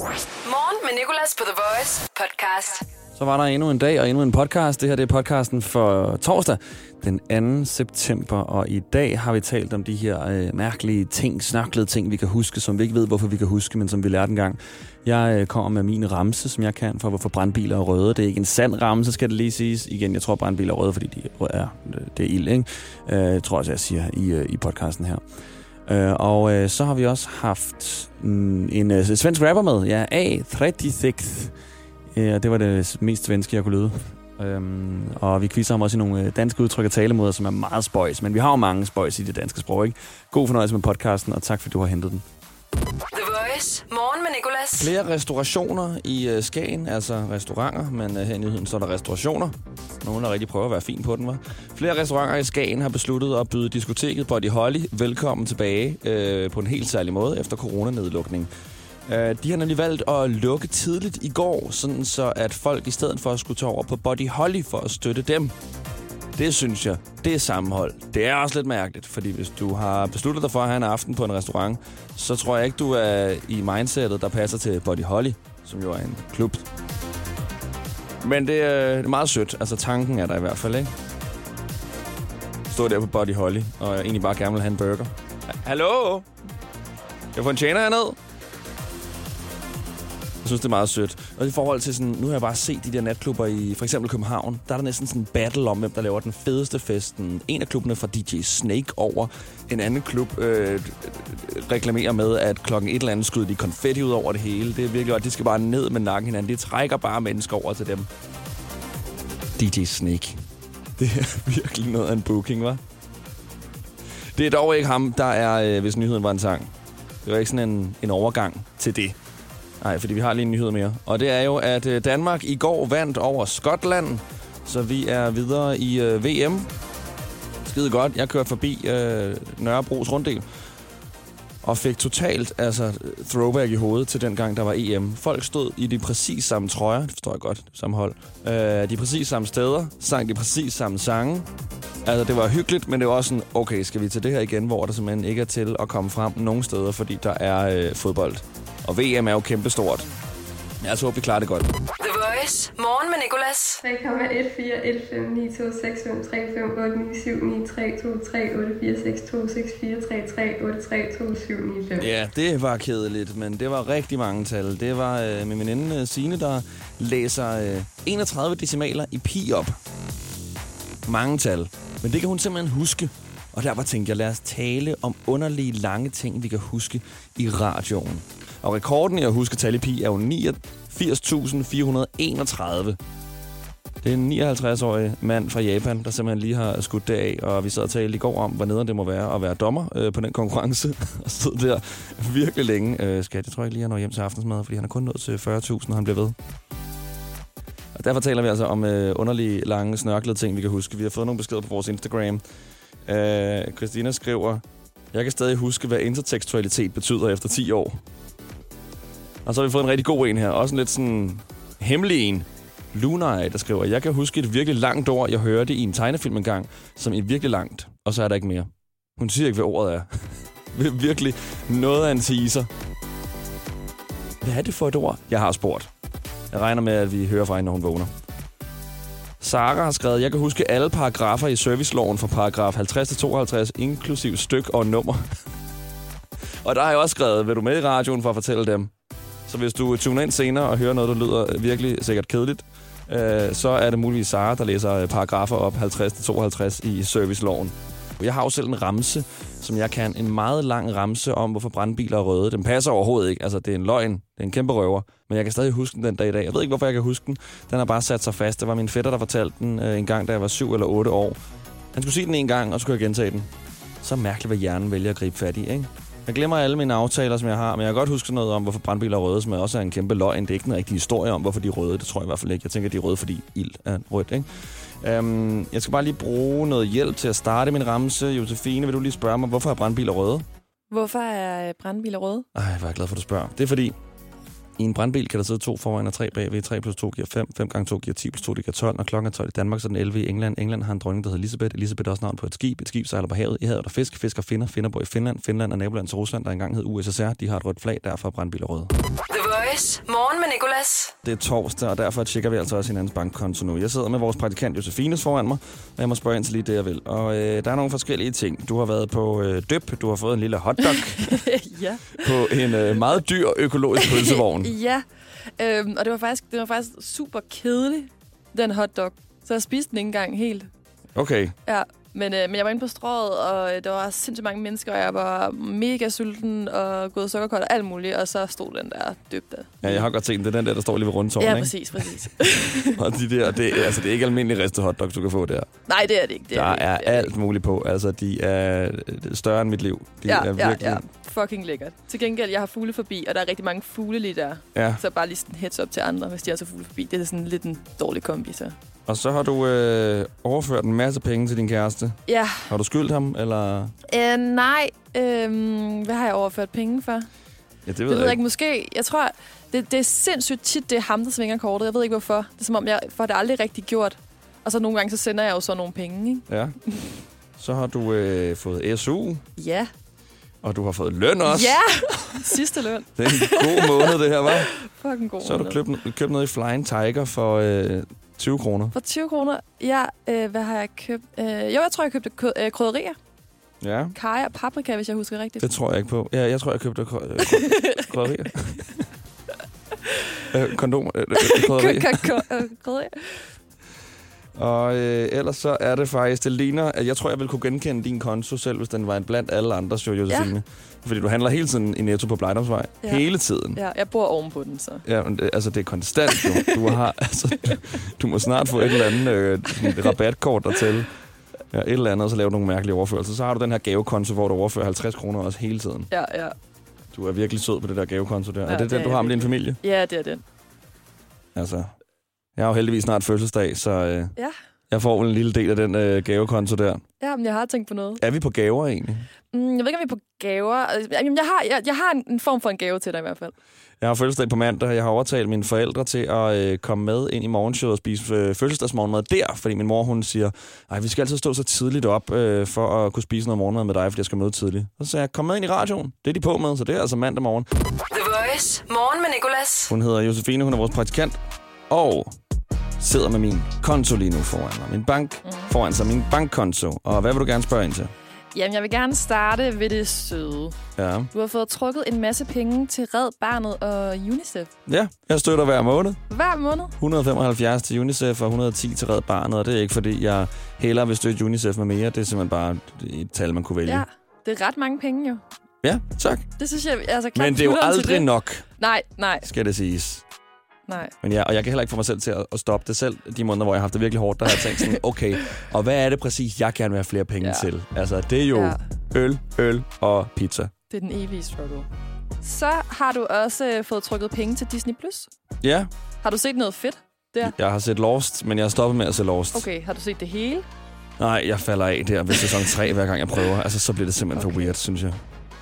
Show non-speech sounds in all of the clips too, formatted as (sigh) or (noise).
Morgen med Nicolas på The Voice podcast. Så var der endnu en dag og endnu en podcast. Det her det er podcasten for torsdag, den 2. september. Og i dag har vi talt om de her øh, mærkelige ting, snaklede ting, vi kan huske, som vi ikke ved, hvorfor vi kan huske, men som vi lærte engang. Jeg øh, kommer med min ramse, som jeg kan for, hvorfor brandbiler er røde. Det er ikke en sand ramse, skal det lige siges. Igen, jeg tror, brandbiler er røde, fordi de er, det er ild, ikke? Øh, jeg tror også, jeg siger i, øh, i podcasten her. Øh, og øh, så har vi også haft mm, en øh, svensk rapper med, ja, A36. Ja, øh, det var det mest svenske, jeg kunne lyde. Øhm, og vi quizzer ham også i nogle øh, danske udtryk og talemåder, som er meget spøjs. Men vi har jo mange spøjs i det danske sprog, ikke? God fornøjelse med podcasten, og tak fordi du har hentet den. The Morgen med Nicolas. Flere restaurationer i øh, Skagen, altså restauranter, men øh, her i nyheden står der restaurationer. Nogen der rigtig prøver at være fin på den, var. Flere restauranter i Skagen har besluttet at byde diskoteket Body Holly velkommen tilbage øh, på en helt særlig måde efter coronanedlukning. Øh, de har nemlig valgt at lukke tidligt i går, sådan så at folk i stedet for at skulle tage over på Body Holly for at støtte dem. Det synes jeg, det er sammenhold. Det er også lidt mærkeligt, fordi hvis du har besluttet dig for at have en aften på en restaurant, så tror jeg ikke, du er i mindsetet, der passer til Body Holly, som jo er en klub. Men det er, det er meget sødt. Altså tanken er der i hvert fald, ikke? Stå der på Body Holly, og jeg egentlig bare gerne vil have en burger. Hallo? Jeg får en tjener herned? Synes, det er meget sødt. Og i forhold til sådan, nu har jeg bare set de der natklubber i for eksempel København. Der er der næsten sådan en battle om, hvem der laver den fedeste festen. En af klubbene fra DJ Snake over. En anden klub øh, reklamerer med, at klokken et eller andet skyder de konfetti ud over det hele. Det er virkelig godt. De skal bare ned med nakken hinanden. Det trækker bare mennesker over til dem. DJ Snake. (laughs) Det er virkelig noget af en booking, var. Det er dog ikke ham, der er, øh, hvis nyheden var en sang. Det var ikke sådan en, en overgang til det. Nej, fordi vi har lige en nyhed mere. Og det er jo, at øh, Danmark i går vandt over Skotland, så vi er videre i øh, VM. Skide godt. Jeg kørte forbi øh, Nørrebros runddel og fik totalt altså, throwback i hovedet til den gang, der var EM. Folk stod i de præcis samme trøjer, det forstår jeg godt, samme hold. Øh, de præcis samme steder, sang de præcis samme sange. Altså, det var hyggeligt, men det var også sådan, okay, skal vi til det her igen, hvor der simpelthen ikke er til at komme frem nogen steder, fordi der er øh, fodbold. Og VM er jo kæmpestort. Jeg altså håber, vi klarer det godt. The Voice. Morgen med Nicolas. 3,14959352 Ja, det var kedeligt, men det var rigtig mange tal. Det var øh, min veninde øh, Signe, der læser øh, 31 decimaler i pi op. Mange tal. Men det kan hun simpelthen huske. Og derfor tænkte jeg, lad os tale om underlige lange ting, vi kan huske i radioen. Og rekorden i at huske tal i pi er jo 89.431. Det er en 59-årig mand fra Japan, der simpelthen lige har skudt det af, og vi sad og talte i går om, hvor nederen det må være at være dommer øh, på den konkurrence, (laughs) og stod der virkelig længe. Øh, skat, jeg tror ikke lige, han når hjem til aftensmad, fordi han er kun nået til 40.000, og han bliver ved. Og derfor taler vi altså om øh, underlige, lange, snørklede ting, vi kan huske. Vi har fået nogle beskeder på vores Instagram. Øh, Christina skriver, jeg kan stadig huske, hvad intertekstualitet betyder efter 10 år. Og så har vi fået en rigtig god en her. Også en lidt sådan hemmelig en. Lunai, der skriver, jeg kan huske et virkelig langt ord, jeg hørte i en tegnefilm engang, som er virkelig langt, og så er der ikke mere. Hun siger ikke, hvad ordet er. (laughs) virkelig noget af en teaser. Hvad er det for et ord? Jeg har spurgt. Jeg regner med, at vi hører fra hende, når hun vågner. Sara har skrevet, jeg kan huske alle paragrafer i serviceloven fra paragraf 50 til 52, inklusiv styk og nummer. (laughs) og der har jeg også skrevet, vil du med i radioen for at fortælle dem? Så hvis du tuner ind senere og hører noget, der lyder virkelig sikkert kedeligt, øh, så er det muligvis Sara, der læser øh, paragrafer op 50-52 i serviceloven. Jeg har jo selv en ramse, som jeg kan. En meget lang ramse om, hvorfor brandbiler er røde. Den passer overhovedet ikke. Altså, det er en løgn. Det er en kæmpe røver. Men jeg kan stadig huske den den dag i dag. Jeg ved ikke, hvorfor jeg kan huske den. Den har bare sat sig fast. Det var min fætter, der fortalte den øh, en gang, da jeg var syv eller otte år. Han skulle sige den en gang, og så skulle jeg gentage den. Så mærkeligt, hvad hjernen vælger at gribe fat i, ikke? Jeg glemmer alle mine aftaler, som jeg har, men jeg kan godt huske noget om, hvorfor brandbiler er røde, som også er en kæmpe løgn. Det er ikke en rigtig historie om, hvorfor de er røde. Det tror jeg i hvert fald ikke. Jeg tænker, de er røde, fordi ild er rødt, ikke? Um, jeg skal bare lige bruge noget hjælp til at starte min ramse. Josefine, vil du lige spørge mig, hvorfor er brandbiler røde? Hvorfor er brandbiler røde? Ej, hvor er jeg glad for, at du spørger. Det er fordi, I en brandbil kan der sidde to foran og tre bagved. 3 plus 2 giver 5, 5 gange 2 giver 10 plus 2 det giver 12. Når klokken er 12 i Danmark, så er den 11 i England. England har en dronning, der hedder Elisabeth. Elisabeth er også navn på et skib. Et skib sejler på havet. I havet er der fisk. Fisk og finder. Finder bor i Finland. Finland er naboland til Rusland, der engang hed USSR. De har et rødt flag, derfor er brandbiler røde. The Voice. Morgen med Nicolas. Det er torsdag, og derfor tjekker vi altså også hinandens bankkonto nu. Jeg sidder med vores praktikant Josefines foran mig, og jeg må spørge ind til lige det, jeg vil. Og øh, der er nogle forskellige ting. Du har været på øh, døb, du har fået en lille hotdog (laughs) ja. på en øh, meget dyr økologisk pølsevogn. (laughs) (laughs) ja. Øhm, og det var, faktisk, det var faktisk super kedeligt, den hotdog. Så jeg spiste den ikke engang helt. Okay, Ja. Men, øh, men jeg var inde på strået, og øh, der var sindssygt mange mennesker, og jeg var mega sulten og gået sukkerkold og alt muligt, og så stod den der døbt af. ja, jeg har godt set den. Det er den der, der står lige ved rundtårnen, Ja, præcis, præcis. (laughs) Og de der, det, er- altså, det er ikke almindelige ristet hotdogs, du kan få der. Nej, det er det ikke. Det Der er, det ikke, er det det alt muligt på. Altså, de er øh, større end mit liv. De Ja, er ja, virkelig... ja. Fucking lækkert. Til gengæld, jeg har fugle forbi, og der er rigtig mange fugle lige der. ja. Så bare lige sådan heads up til andre, hvis de også har fugle forbi. Det er sådan lidt en dårlig kombi, så. Og så har du øh, overført en masse penge til din kæreste. Ja, Har du skyldt ham, eller... øh, nej. Øhm, hvad har jeg overført penge for? Ja, det ved Det ved jeg ikke. Måske, jeg tror, det, det er sindssygt tit, det er ham, der svinger kortet. Jeg ved ikke, hvorfor. Det er som om, jeg får det aldrig rigtig gjort. Og så nogle gange, så sender jeg jo så nogle penge, ikke? Ja. (laughs) Så har du øh, fået SU, Ja. Og du har fået løn også. Ja! (laughs) Sidste løn. Det er en god måned, det her, var. Fucking god. Så har du købt, købt noget i Flying Tiger for øh, 20 kroner. For 20 kroner. Ja, øh, hvad har jeg købt? Øh, jo, jeg tror, jeg købte kød, øh, krydderier. Ja, Kaj og paprika, hvis jeg husker rigtigt. det tror jeg ikke på. Ja, jeg tror, jeg købte krø- øh, (laughs) krydderier. Øh, Kondom. øh, øh, Krydderier. Kø- kø- kø- øh, krydderier. Og øh, ellers så er det faktisk, det ligner, at jeg tror, jeg vil kunne genkende din konto selv, hvis den var en blandt alle andre, jo, Josefine. Ja. Fordi du handler hele tiden i Netto på Blejdomsvej. Ja. Hele tiden. Ja, jeg bor ovenpå den, så. Ja, men det, altså det er konstant. Du, du, har, (laughs) altså, du, du må snart få et eller andet øh, rabatkort dertil. Ja, et eller andet, og så lave nogle mærkelige overførelser. Så har du den her gavekonto, hvor du overfører 50 kroner også hele tiden. Ja, ja. Du er virkelig sød på det der gavekonto der. Ja, er det det den, du har med din familie? Ja, det er den. Altså, jeg har jo heldigvis snart fødselsdag, så øh, Ja. jeg får vel en lille del af den øh, gavekonto der. Ja, men jeg har tænkt på noget. Er vi på gaver egentlig? Mm, jeg ved ikke, om vi er på gaver. Altså, Jamen, jeg har, jeg, jeg har en, form for en gave til dig i hvert fald. Jeg har fødselsdag på mandag. Jeg har overtalt mine forældre til at øh, komme med ind i morgenshowet og spise øh, fødselsdagsmorgenmad der, fordi min mor hun siger, nej, vi skal altid stå så tidligt op øh, for at kunne spise noget morgenmad med dig, fordi jeg skal møde tidligt. Så sagde jeg, kom med ind i radioen. Det er de på med, så det er altså mandag morgen. The Voice. Morgen med Nicolas. Hun hedder Josefine, hun er vores praktikant, og sidder med min konto lige nu foran mig. Min bank Mhm. foran sig, min bankkonto. Og hvad vil du gerne spørge ind til? Jamen, jeg vil gerne starte ved det søde. Ja. Du har fået trukket en masse penge til Red Barnet og UNICEF. ja, jeg støtter hver måned. Hver måned. 175 til UNICEF og 110 til Red Barnet, og det er ikke fordi, jeg hellere vil støtte UNICEF med mere. Det er simpelthen bare et tal, man kunne vælge. Ja, det er ret mange penge jo. ja tak. Det synes jeg, altså klap Men det er jo aldrig nok, Nej, nej, skal det siges. Nej. Men ja, og jeg kan heller ikke få mig selv til at, at stoppe det selv. De måneder, hvor jeg har haft det virkelig hårdt, der har jeg tænkt sådan, okay, og hvad er det præcis, jeg gerne vil have flere penge Ja. til? Altså, det er jo Ja, øl, øl og pizza. det er den evige struggle. Så har du også øh, fået trykket penge til Disney+. Plus. Ja, Har du set noget fedt? Der. jeg har set Lost, men jeg har stoppet med at se Lost. Okay, har du set det hele? Nej, jeg falder af der ved sæson 3, hver gang jeg prøver. Altså, så bliver det simpelthen okay. for weird, synes jeg.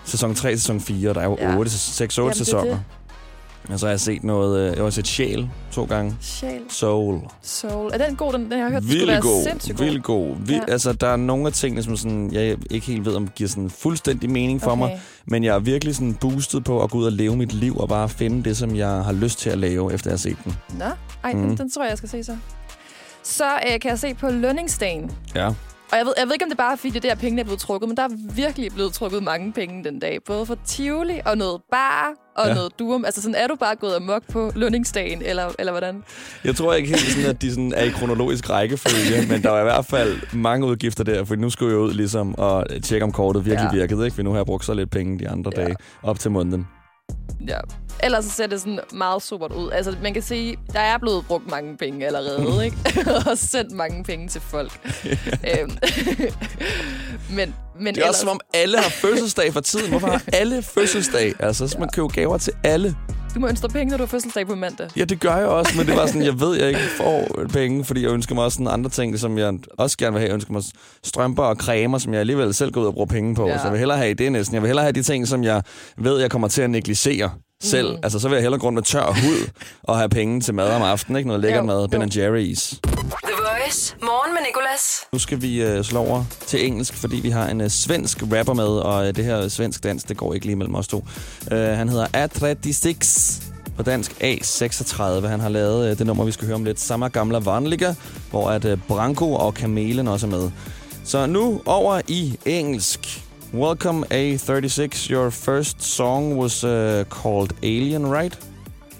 Sæson 3 sæson 4, der er jo Ja. 8, 6-8 Jamen, det er sæsoner. det. Og så har jeg set noget, øh, jeg har set Sjæl to gange. Sjæl. Soul. Soul. Er den god? Den, den har jeg hørt, den skulle Vildt være god. sindssygt god. Vildt god. Vild, Ja. Altså, der er nogle af tingene, som sådan, jeg ikke helt ved, om giver sådan fuldstændig mening for okay. mig. Men jeg er virkelig sådan boostet på at gå ud og leve mit liv og bare finde det, som jeg har lyst til at lave, efter jeg har set den. Nå, ej, Mhm. mm. den, den tror jeg, jeg skal se så. Så øh, kan jeg se på lønningsdagen. Ja. Og jeg ved, jeg ved ikke, om det bare er, fordi det der penge er blevet trukket, men der er virkelig blevet trukket mange penge den dag. Både for Tivoli og noget bar og Ja. noget durum. Altså sådan, er du bare gået amok på lønningsdagen, eller, eller hvordan? Jeg tror ikke helt sådan, at de sådan er i kronologisk rækkefølge, (laughs) men der er i hvert fald mange udgifter der, for nu skulle jeg ud ligesom og tjekke, om kortet virkelig Ja. virkede, ikke? For nu har jeg brugt så lidt penge de andre Ja. dage op til måneden. Ja. Ellers så ser det sådan meget supert ud. Altså, man kan sige, der er blevet brugt mange penge allerede, (laughs) ikke? (laughs) og sendt mange penge til folk. (laughs) øhm, men, men Det er også som om alle har fødselsdag for tiden. Hvorfor har alle fødselsdag? Altså, så skal man købe gaver til alle. Du må ønske dig penge, når du har fødselsdag på mandag. Ja, det gør jeg også, men det var sådan, jeg ved, jeg ikke (laughs) får penge, fordi jeg ønsker mig også sådan andre ting, som jeg også gerne vil have. Jeg ønsker mig strømper og cremer, som jeg alligevel selv går ud og bruger penge på. Ja. Så jeg vil hellere have det næsten. Jeg vil hellere have de ting, som jeg ved, jeg kommer til at negligere. selv. Mm. Altså, så vil jeg hellere gå rundt med tør hud og have penge til mad om aftenen, ikke? Noget lækkert Jo, mad, Ben. Jerry's. Voice. Morgen med Nicolas. Nu skal vi øh, slå over til engelsk, fordi vi har en øh, svensk rapper med, og øh, det her svensk dans, det går ikke lige mellem os to. Øh, han hedder A36, på dansk A36. Han har lavet øh, det nummer, vi skal høre om lidt, Samma Gamla Vanliga, hvor at øh, Branko og Kamelen også er med. Så nu over i engelsk. Welcome A36. Your first song was uh, called Alien, right?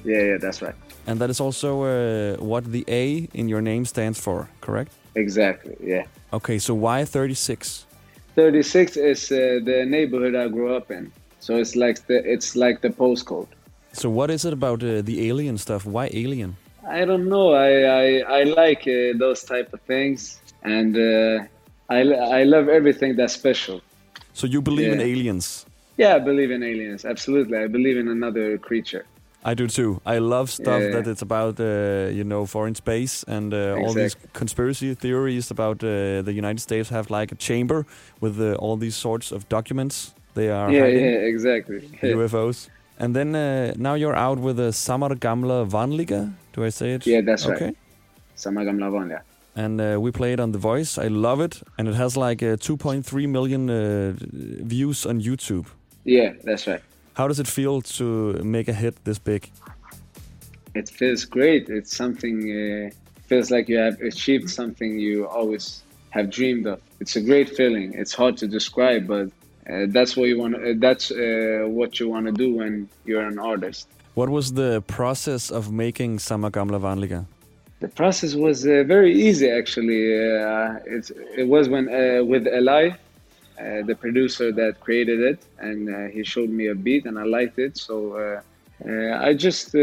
Yeah, yeah, that's right. And that is also uh, what the A in your name stands for, correct? Exactly. Yeah. Okay, so why 36? 36 is uh, the neighborhood I grew up in. So it's like the it's like the postcode. So what is it about uh, the alien stuff? Why alien? I don't know. I I, I like uh, those type of things, and uh, I I love everything that's special. So you believe in aliens? Yeah, I believe in aliens. Absolutely, I believe in another creature. I do too. I love stuff Yeah. that it's about, uh, you know, foreign space and uh, all these conspiracy theories about uh, the United States have like a chamber with uh, all these sorts of documents. They are yeah, hiding yeah, exactly. (laughs) UFOs. And then uh, now you're out with a Samar Gamla Vanliga. Do I say it? Yeah, that's right. okay. Samma gamla vanliga. and uh, we play it on The Voice. I love it, and it has like uh, 2.3 million uh, views on YouTube. Yeah, that's right. How does it feel to make a hit this big? It feels great. It's something. Uh, feels like you have achieved something you always have dreamed of. It's a great feeling. It's hard to describe, but uh, that's what you want. Uh, that's uh, what you want to do when you're an artist. What was the process of making Sama Gamla Vanliga? The process was uh, very easy, actually. Uh, it's, it was when uh, with Eli, uh, the producer that created it, and uh, he showed me a beat, and I liked it. So uh, uh, I just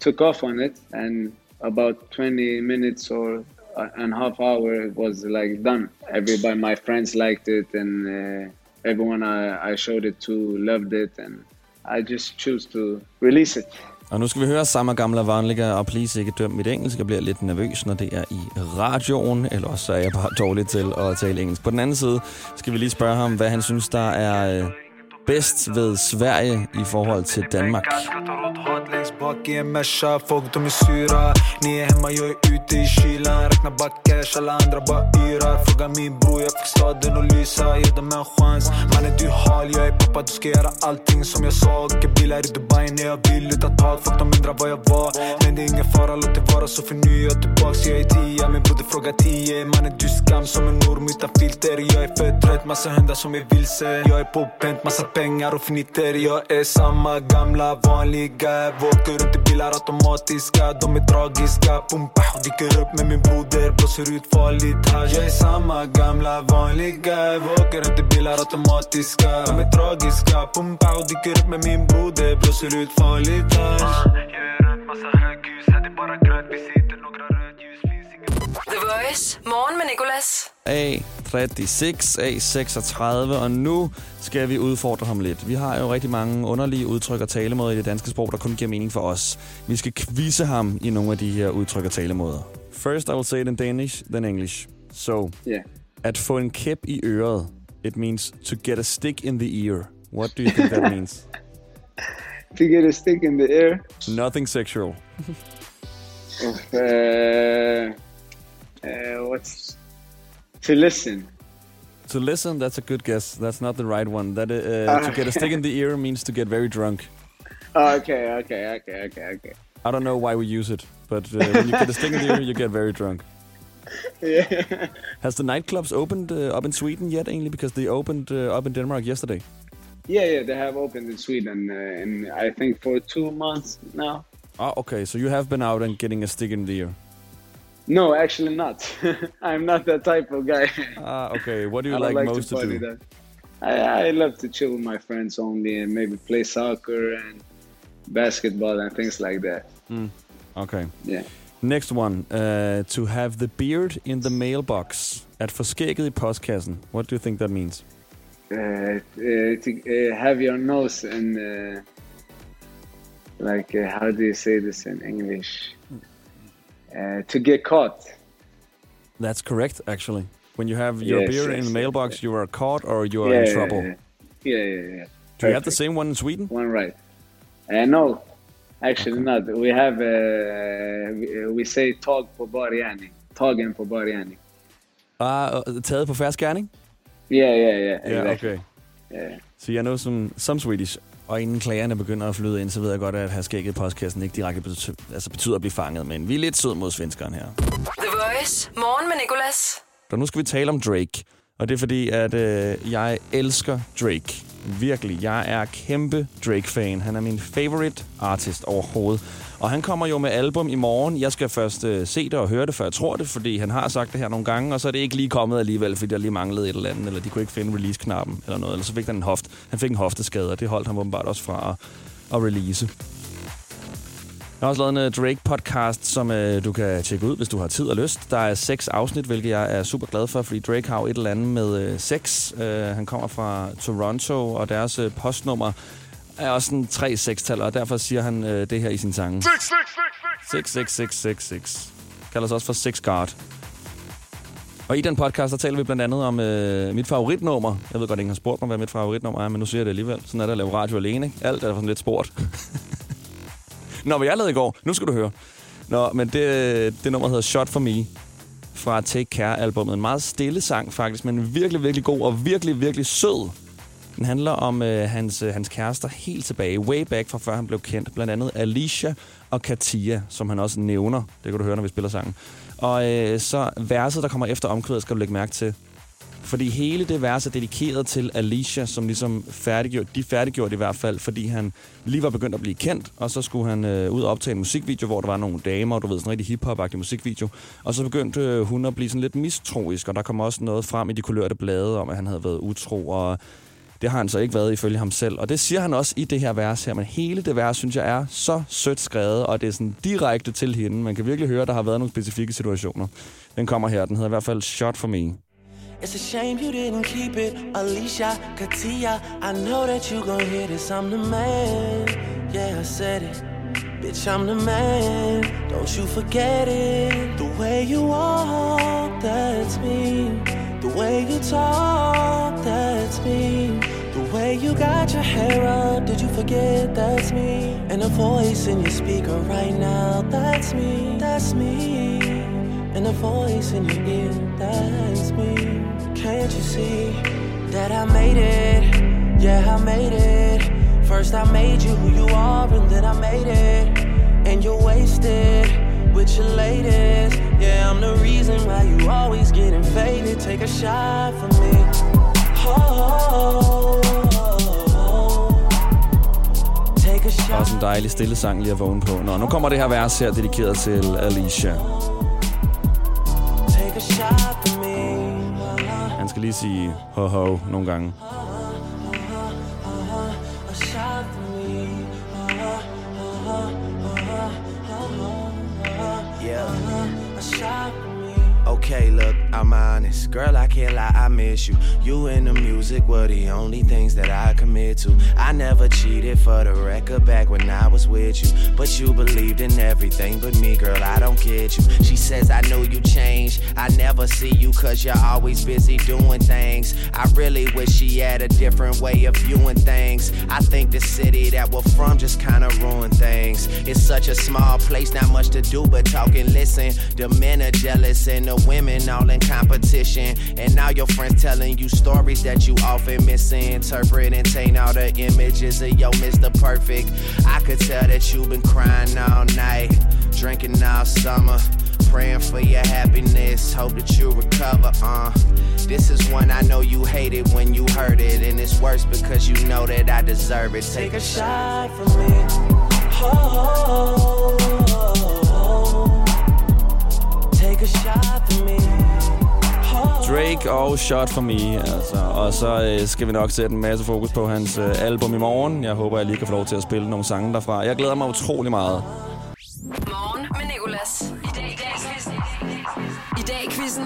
took off on it, and about 20 minutes or a- and half hour, it was like done. Everybody, my friends liked it, and everyone I, I showed it to loved it, and I just choose to release it. Og nu skal vi høre samme gamle Vanliga, og please ikke døm mit engelsk. Jeg bliver lidt nervøs, når det er i radioen, eller også så er jeg bare (laughs) dårlig til at tale engelsk. På den anden side skal vi lige spørge ham, hvad han synes, der er øh, bedst ved Sverige i forhold til Danmark. Bak i en Merca Folk de är sura Ni är hemma, jag är ute i kylan alla andra bara yrar Fråga min bror, jag fick staden att lysa Ge dem en chans Mannen du är hal, jag är pappa Du ska göra allting som jag sa Åker bilar i Dubai när jag vill utan tak Folk de undrar vad jag var Men det är ingen fara, låt det vara så för tillbaks Jag är tia, min broder frågar tio Mannen du skam som en orm utan filter. Jag är för trött, massa hundar som är vilse. Jag är på pent, massa pengar och finiter Jag är samma gamla vanliga Åker runt i bilar automatiska De är tragiska, pum pah Dyker upp med min broder, blåser ut farligt hasch Jag är samma gamla vanliga Åker runt i bilar automatiska De är tragiska, pum pah Dyker upp med min broder, blåser ut farligt hasch Jag är runt massa höghus, här det är bara grönt Vi sitter rödljus, finns inget The Voice. Morgen med Nicolas. A36, A36, og nu skal vi udfordre ham lidt. Vi har jo rigtig mange underlige udtryk og talemåder i det danske sprog, der kun giver mening for os. Vi skal quizze ham i nogle af de her udtryk og talemåder. First, I will say it in Danish, then English. So, Yeah. at få en kæp i øret, it means to get a stick in the ear. What do you think that (laughs) means? To get a stick in the air. Nothing sexual. Uh, uh, what's to listen? To listen, that's a good guess. That's not the right one. That uh, to get a stick in the ear means to get very drunk. Oh, okay, okay, okay, okay, okay. I don't know why we use it, but uh, when you get a stick in the ear, you get very drunk. (laughs) Yeah. Has the nightclubs opened uh, up in Sweden yet? Ainly because they opened uh, up in Denmark yesterday. yeah, yeah. They have opened in Sweden, uh, in I think for two months now. Ah, okay. So you have been out and getting a stick in the ear. No, actually not. (laughs) I'm not that type of guy. Ah, okay. What do you (laughs) like, like most to to, do? that. I, I love to chill with my friends only and maybe play soccer and basketball and things like that. Okay. Yeah. Next one. Uh, to have the beard in the mailbox. At forskægget i postkassen. What do you think that means? Uh, uh, to uh, have your nose and uh, like, uh, how do you say this in English? Uh, to get caught. That's correct, actually. When you have your Yes, beard in the mailbox, yes. you are caught or you are yeah, in yeah, trouble. Yeah, yeah, yeah. yeah. Do you have the same one in Sweden? One right. Uh, no, actually not. We have uh, we- we say tag på bar yani. Tagen på bar yani. Bare øh, taget på skærning? Yeah, yeah, yeah. exactly. okay. Yeah. Så jeg know some, some Swedish. Og inden klagerne begynder at flyde ind, så ved jeg godt, at have skægget postkassen ikke direkte betyder, altså betyder at blive fanget. Men vi er lidt sød mod svenskeren her. The Voice. Morgen med Nicolas. Og nu skal vi tale om Drake. Og det er fordi, at øh, jeg elsker Drake. Virkelig. Jeg er kæmpe Drake-fan. Han er min favorite artist overhovedet. Og han kommer jo med album i morgen. Jeg skal først øh, se det og høre det, før jeg tror det, fordi han har sagt det her nogle gange, og så er det ikke lige kommet alligevel, fordi der lige manglede et eller andet, eller de kunne ikke finde release-knappen eller noget, eller så fik han en hoft. Han fik en hofteskade, og det holdt ham åbenbart også fra at, at release. Jeg har også lavet en øh, Drake-podcast, som øh, du kan tjekke ud, hvis du har tid og lyst. Der er seks afsnit, hvilket jeg er super glad for, fordi Drake har et eller andet med øh, sex. Øh, han kommer fra Toronto, og deres øh, postnummer er også en 3-6-tal, og derfor siger han øh, det her i sin sange. 66666. Kalder sig også for Six Guard. Og i den podcast, der taler vi blandt andet om øh, mit favoritnummer. Jeg ved godt, ingen har spurgt mig, hvad mit favoritnummer er, men nu siger jeg det alligevel. Sådan er det at lave radio alene. ikke? Alt er sådan lidt sport. (laughs) Nå, hvad jeg lavede i går. Nu skal du høre. Nå, men det, det nummer hedder Shot For Me fra Take Care-albummet. En meget stille sang faktisk, men virkelig, virkelig god og virkelig, virkelig sød. Den handler om øh, hans, øh, hans kærester helt tilbage, way back fra før han blev kendt. Blandt andet Alicia og Katia, som han også nævner. Det kan du høre, når vi spiller sangen. Og øh, så verset, der kommer efter omkvædet, skal du lægge mærke til. Fordi hele det vers er dedikeret til Alicia, som ligesom færdiggjorde, de færdiggjorde i hvert fald, fordi han lige var begyndt at blive kendt, og så skulle han øh, ud og optage en musikvideo, hvor der var nogle damer, du ved, sådan en rigtig hip hop musikvideo. Og så begyndte øh, hun at blive sådan lidt mistroisk, og der kom også noget frem i de kulørte blade om, at han havde været utro, og det har han så ikke været ifølge ham selv. Og det siger han også i det her vers her, men hele det vers, synes jeg, er så sødt skrevet, og det er sådan direkte til hende. Man kan virkelig høre, at der har været nogle specifikke situationer. Den kommer her, den hedder i hvert fald Shot For Me. It's a shame you didn't keep it, Alicia, Katia. I know that you gon' hear this. I'm the man. Yeah, I said it. Bitch, I'm the man. Don't you forget it. The way you walk, that's me. The way you talk, that's me. The way you got your hair up, did you forget that's me? And the voice in your speaker right now, that's me. That's me. And the voice in your ear, that's me. Can't you see that I made it? Yeah, I made it. First I made you who you are, and then I made it. And you're wasted with your latest. Yeah, I'm the reason why you always getting faded. Take a shot for me. Oh, Take a shot. Også en dejlig stille sang lige at vågne på. Nå, nu kommer det her vers her, dedikeret til Alicia. Lige sige ho-ho nogle gange. Girl, I can't lie, I miss you. You and the music were the only things that I commit to. I never cheated for the record back when I was with you. But you believed in everything but me, girl, I don't get you. She says, I know you changed. I never see you cause you're always busy doing things. I really wish she had a different way of viewing things. I think the city that we're from just kinda ruined things. It's such a small place, not much to do but talk and listen. The men are jealous and the women all in competition. And now your friends telling you stories that you often misinterpret and taint all the images of your Mr. Perfect. I could tell that you've been crying all night, drinking all summer. Praying for your happiness, hope that you recover. Uh, this is one I know you hated when you heard it, and it's worse because you know that I deserve it. Take a shot for me. Oh, take a shot for me. Drake og Shot For Me, altså. Og så øh, skal vi nok sætte en masse fokus på hans øh, album i morgen. Jeg håber, jeg lige kan få lov til at spille nogle sange derfra. Jeg glæder mig utrolig meget. Morgen med Nicolas. I dag i dag quizzen. I dag i quizzen.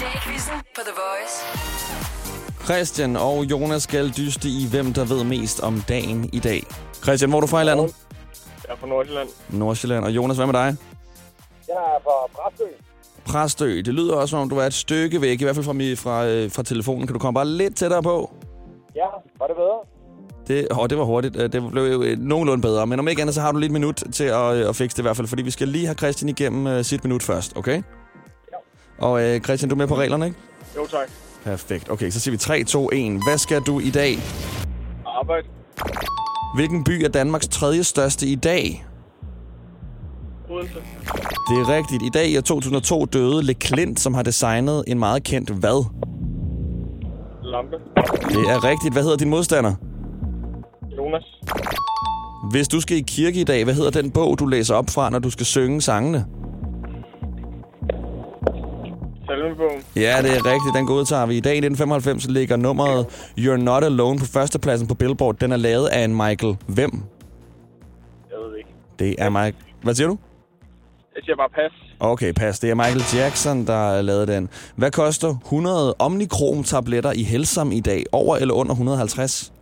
Dag i quizzen på The Voice. Christian og Jonas skal dyste i, hvem der ved mest om dagen i dag. Christian, hvor er du fra i landet? Jeg er fra Nordsjælland. Nordsjælland. Og Jonas, hvad med dig? Jeg er fra Præstø. Præstø. Det lyder også, som om du er et stykke væk, i hvert fald fra, fra, øh, fra telefonen. Kan du komme bare lidt tættere på? Ja, var det bedre? Det, åh, det var hurtigt. Øh, Det blev jo øh, nogenlunde bedre. Men om ikke andet, så har du lige et minut til at, at fikse det i hvert fald. Fordi vi skal lige have Christian igennem uh, sit minut først, okay? Og uh, Christian, du er med på reglerne, ikke? Jo, tak. Perfekt. Okay, så siger vi 3, 2, 1. Hvad skal du i dag? Arbejde. Hvilken by er Danmarks tredje største i dag? Odense. Det er rigtigt. I dag i år 2002 døde Le Klint, som har designet en meget kendt hvad? Lampe. Det er rigtigt. Hvad hedder din modstander? Jonas. Hvis du skal i kirke i dag, hvad hedder den bog, du læser op fra, når du skal synge sangene? Salmebogen. Ja, det er rigtigt. Den godtager vi. I dag i 1995 ligger nummeret You're Not Alone på førstepladsen på Billboard. Den er lavet af en Michael. Hvem? Jeg ved ikke. Det er Michael... Hvad siger du? Jeg siger bare pas. Okay, pas. Det er Michael Jackson, der lavet den. Hvad koster 100 Omnicrom-tabletter i Helsam i dag? Over eller under 150?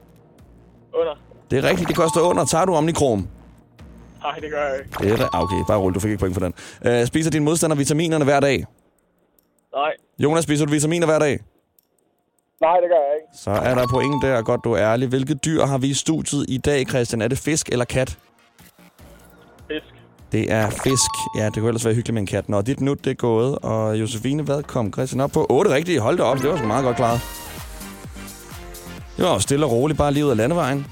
Under. Det er rigtigt, det koster under. Tager du Omnicrom? Nej, det gør jeg ikke. Det er okay, bare rolig, du fik ikke point for den. Uh, spiser din modstander vitaminerne hver dag? Nej. Jonas, spiser du vitaminer hver dag? Nej, det gør jeg ikke. Så er der point der, godt du er ærlig. Hvilket dyr har vi i studiet i dag, Christian? Er det fisk eller kat? Det er fisk. Ja, det kunne ellers være hyggeligt med en kat. Nå, dit minut det er gået. Og Josefine, hvad kom Christian op på? 8 rigtige. Hold da op, det var sgu meget godt klaret. Det var stille og roligt, bare lige ud af landevejen.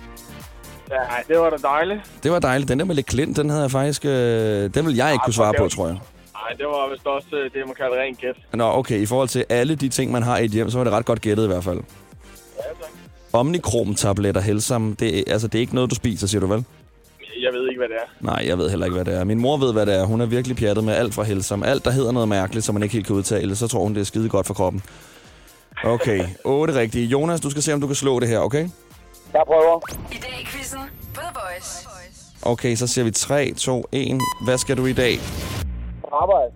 Ja, det var da dejligt. Det var dejligt. Den der med lidt klint, den havde jeg faktisk... Øh, den vil jeg ikke kunne svare på, tror jeg. Nej, det var vist også øh, det, man kalder ren gæt. Nå, okay. I forhold til alle de ting, man har i et hjem, så var det ret godt gættet i hvert fald. Ja, tak. Omnikrom-tabletter, Helsam, det, er- altså, det er ikke noget, du spiser, siger du vel? Jeg ved ikke, hvad det er. Nej, jeg ved heller ikke, hvad det er. Min mor ved, hvad det er. Hun er virkelig pjattet med alt fra Helsam. Alt, der hedder noget mærkeligt, som man ikke helt kan udtale, så tror hun, det er skide godt for kroppen. Okay, 8 rigtige. Jonas, du skal se, om du kan slå det her, okay? Jeg prøver. I dag i quizzen på The Voice. Okay, så siger vi 3, 2, 1. Hvad skal du i dag? Arbejde.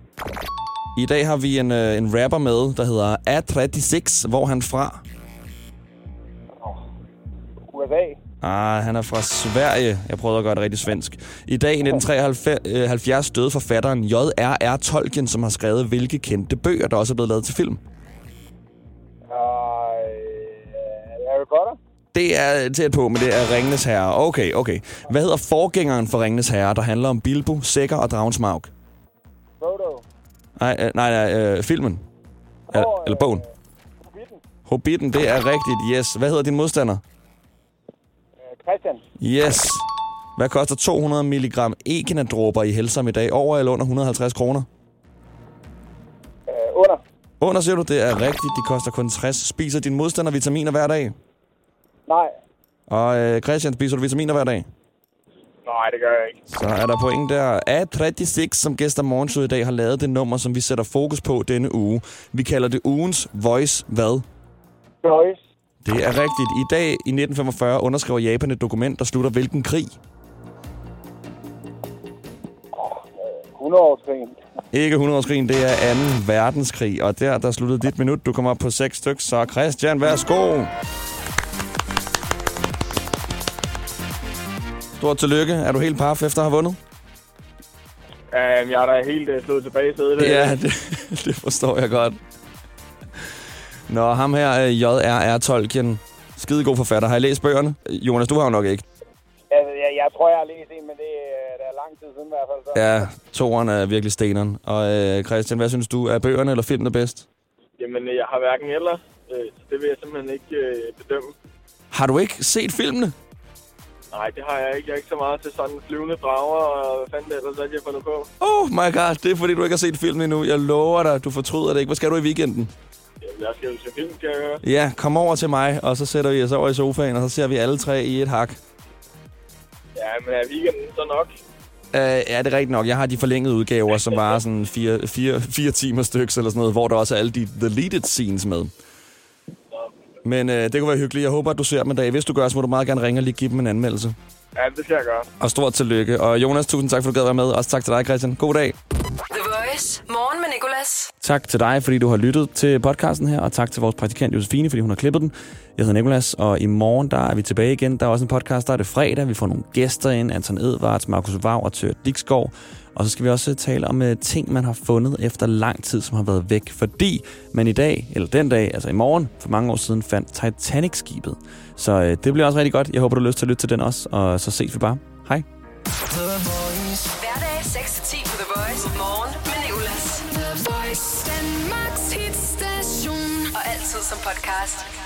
I dag har vi en, øh, en rapper med, der hedder A36. Hvor er han fra? Ah, han er fra Sverige. Jeg prøvede at gøre det rigtig svensk. I dag i 1973 døde forfatteren J.R.R. Tolkien, som har skrevet hvilke kendte bøger, der også er blevet lavet til film. Harry Potter. Det er tæt på, men det er Ringnes Herre. Okay, okay. Hvad hedder forgængeren for Ringnes Herre, der handler om Bilbo, Sækker og Dragens Maug? Frodo. Nej, øh, nej, nej, øh, filmen. Ja, eller bogen. Hobbiten. Hobbiten, det er rigtigt, yes. Hvad hedder din modstander? Christian. Yes. Hvad koster 200 mg egenadråber i Helsam i dag? Over eller under 150 kroner? Øh, under. Under, siger du, det er rigtigt. De koster kun 60. Spiser din modstander vitaminer hver dag? Nej. Og øh, Christian, spiser du vitaminer hver dag? Nej, det gør jeg ikke. Så er der point der. A36, som gæster morgenshow i dag, har lavet det nummer, som vi sætter fokus på denne uge. Vi kalder det ugens Voice hvad? Boys. Det er rigtigt. I dag i 1945 underskriver Japan et dokument, der slutter hvilken krig? 100 års krigen. Ikke 100-årskrigen, det er 2. verdenskrig. Og der, der sluttede dit minut. Du kommer op på 6 stykker. Så Christian, værsgo. Stort tillykke. Er du helt paf efter at have vundet? Um, jeg er da helt uh, slået tilbage i sædet. Ja, det, (laughs) det forstår jeg godt. Nå, ham her, øh, J.R.R. Tolkien. Skidegod forfatter. Har I læst bøgerne? Jonas, du har jo nok ikke. Jeg, jeg, jeg tror, jeg har læst en, men det, er- det er lang tid siden i hvert fald. Så. Ja, toeren er virkelig steneren. Og øh, Christian, hvad synes du? Er bøgerne eller filmen bedst? Jamen, jeg har hverken eller. Øh, så det vil jeg simpelthen ikke øh, bedømme. Har du ikke set filmene? Nej, det har jeg ikke. Jeg er ikke så meget til sådan flyvende drager, og hvad fanden det ellers er, de har fundet på. Oh my god, det er fordi, du ikke har set filmen endnu. Jeg lover dig, du fortryder det ikke. Hvad skal du i weekenden? Jeg skal jo se film, kan jeg høre. Ja, kom over til mig, og så sætter vi os over i sofaen, og så ser vi alle tre i et hak. Ja, men er weekenden så nok? Uh, ja, det er rigtigt nok. Jeg har de forlængede udgaver, som var sådan fire, fire, fire timer styks eller sådan noget, hvor der også er alle de deleted scenes med. Men uh, det kunne være hyggeligt. Jeg håber, at du ser dem en dag. Hvis du gør, så må du meget gerne ringe og lige give dem en anmeldelse. Ja, det skal jeg gøre. Og stort tillykke. Og Jonas, tusind tak, for at du gad være med. Også tak til dig, Christian. God dag. The Voice. Morgen med Nicolas. Tak til dig, fordi du har lyttet til podcasten her, og tak til vores praktikant Josefine, fordi hun har klippet den. Jeg hedder Nikolas, og i morgen der er vi tilbage igen. Der er også en podcast, der er det fredag. Vi får nogle gæster ind, Anton Edvards, Markus Vav og Tør Dikskov. Og så skal vi også øh, tale om uh, ting, man har fundet efter lang tid, som har været væk. Fordi man i dag, eller den dag, altså i morgen, for mange år siden, fandt Titanic-skibet. Så øh, det bliver også rigtig godt. Jeg håber, du har lyst til at lytte til den også, og så ses vi bare. Hej. Podcast.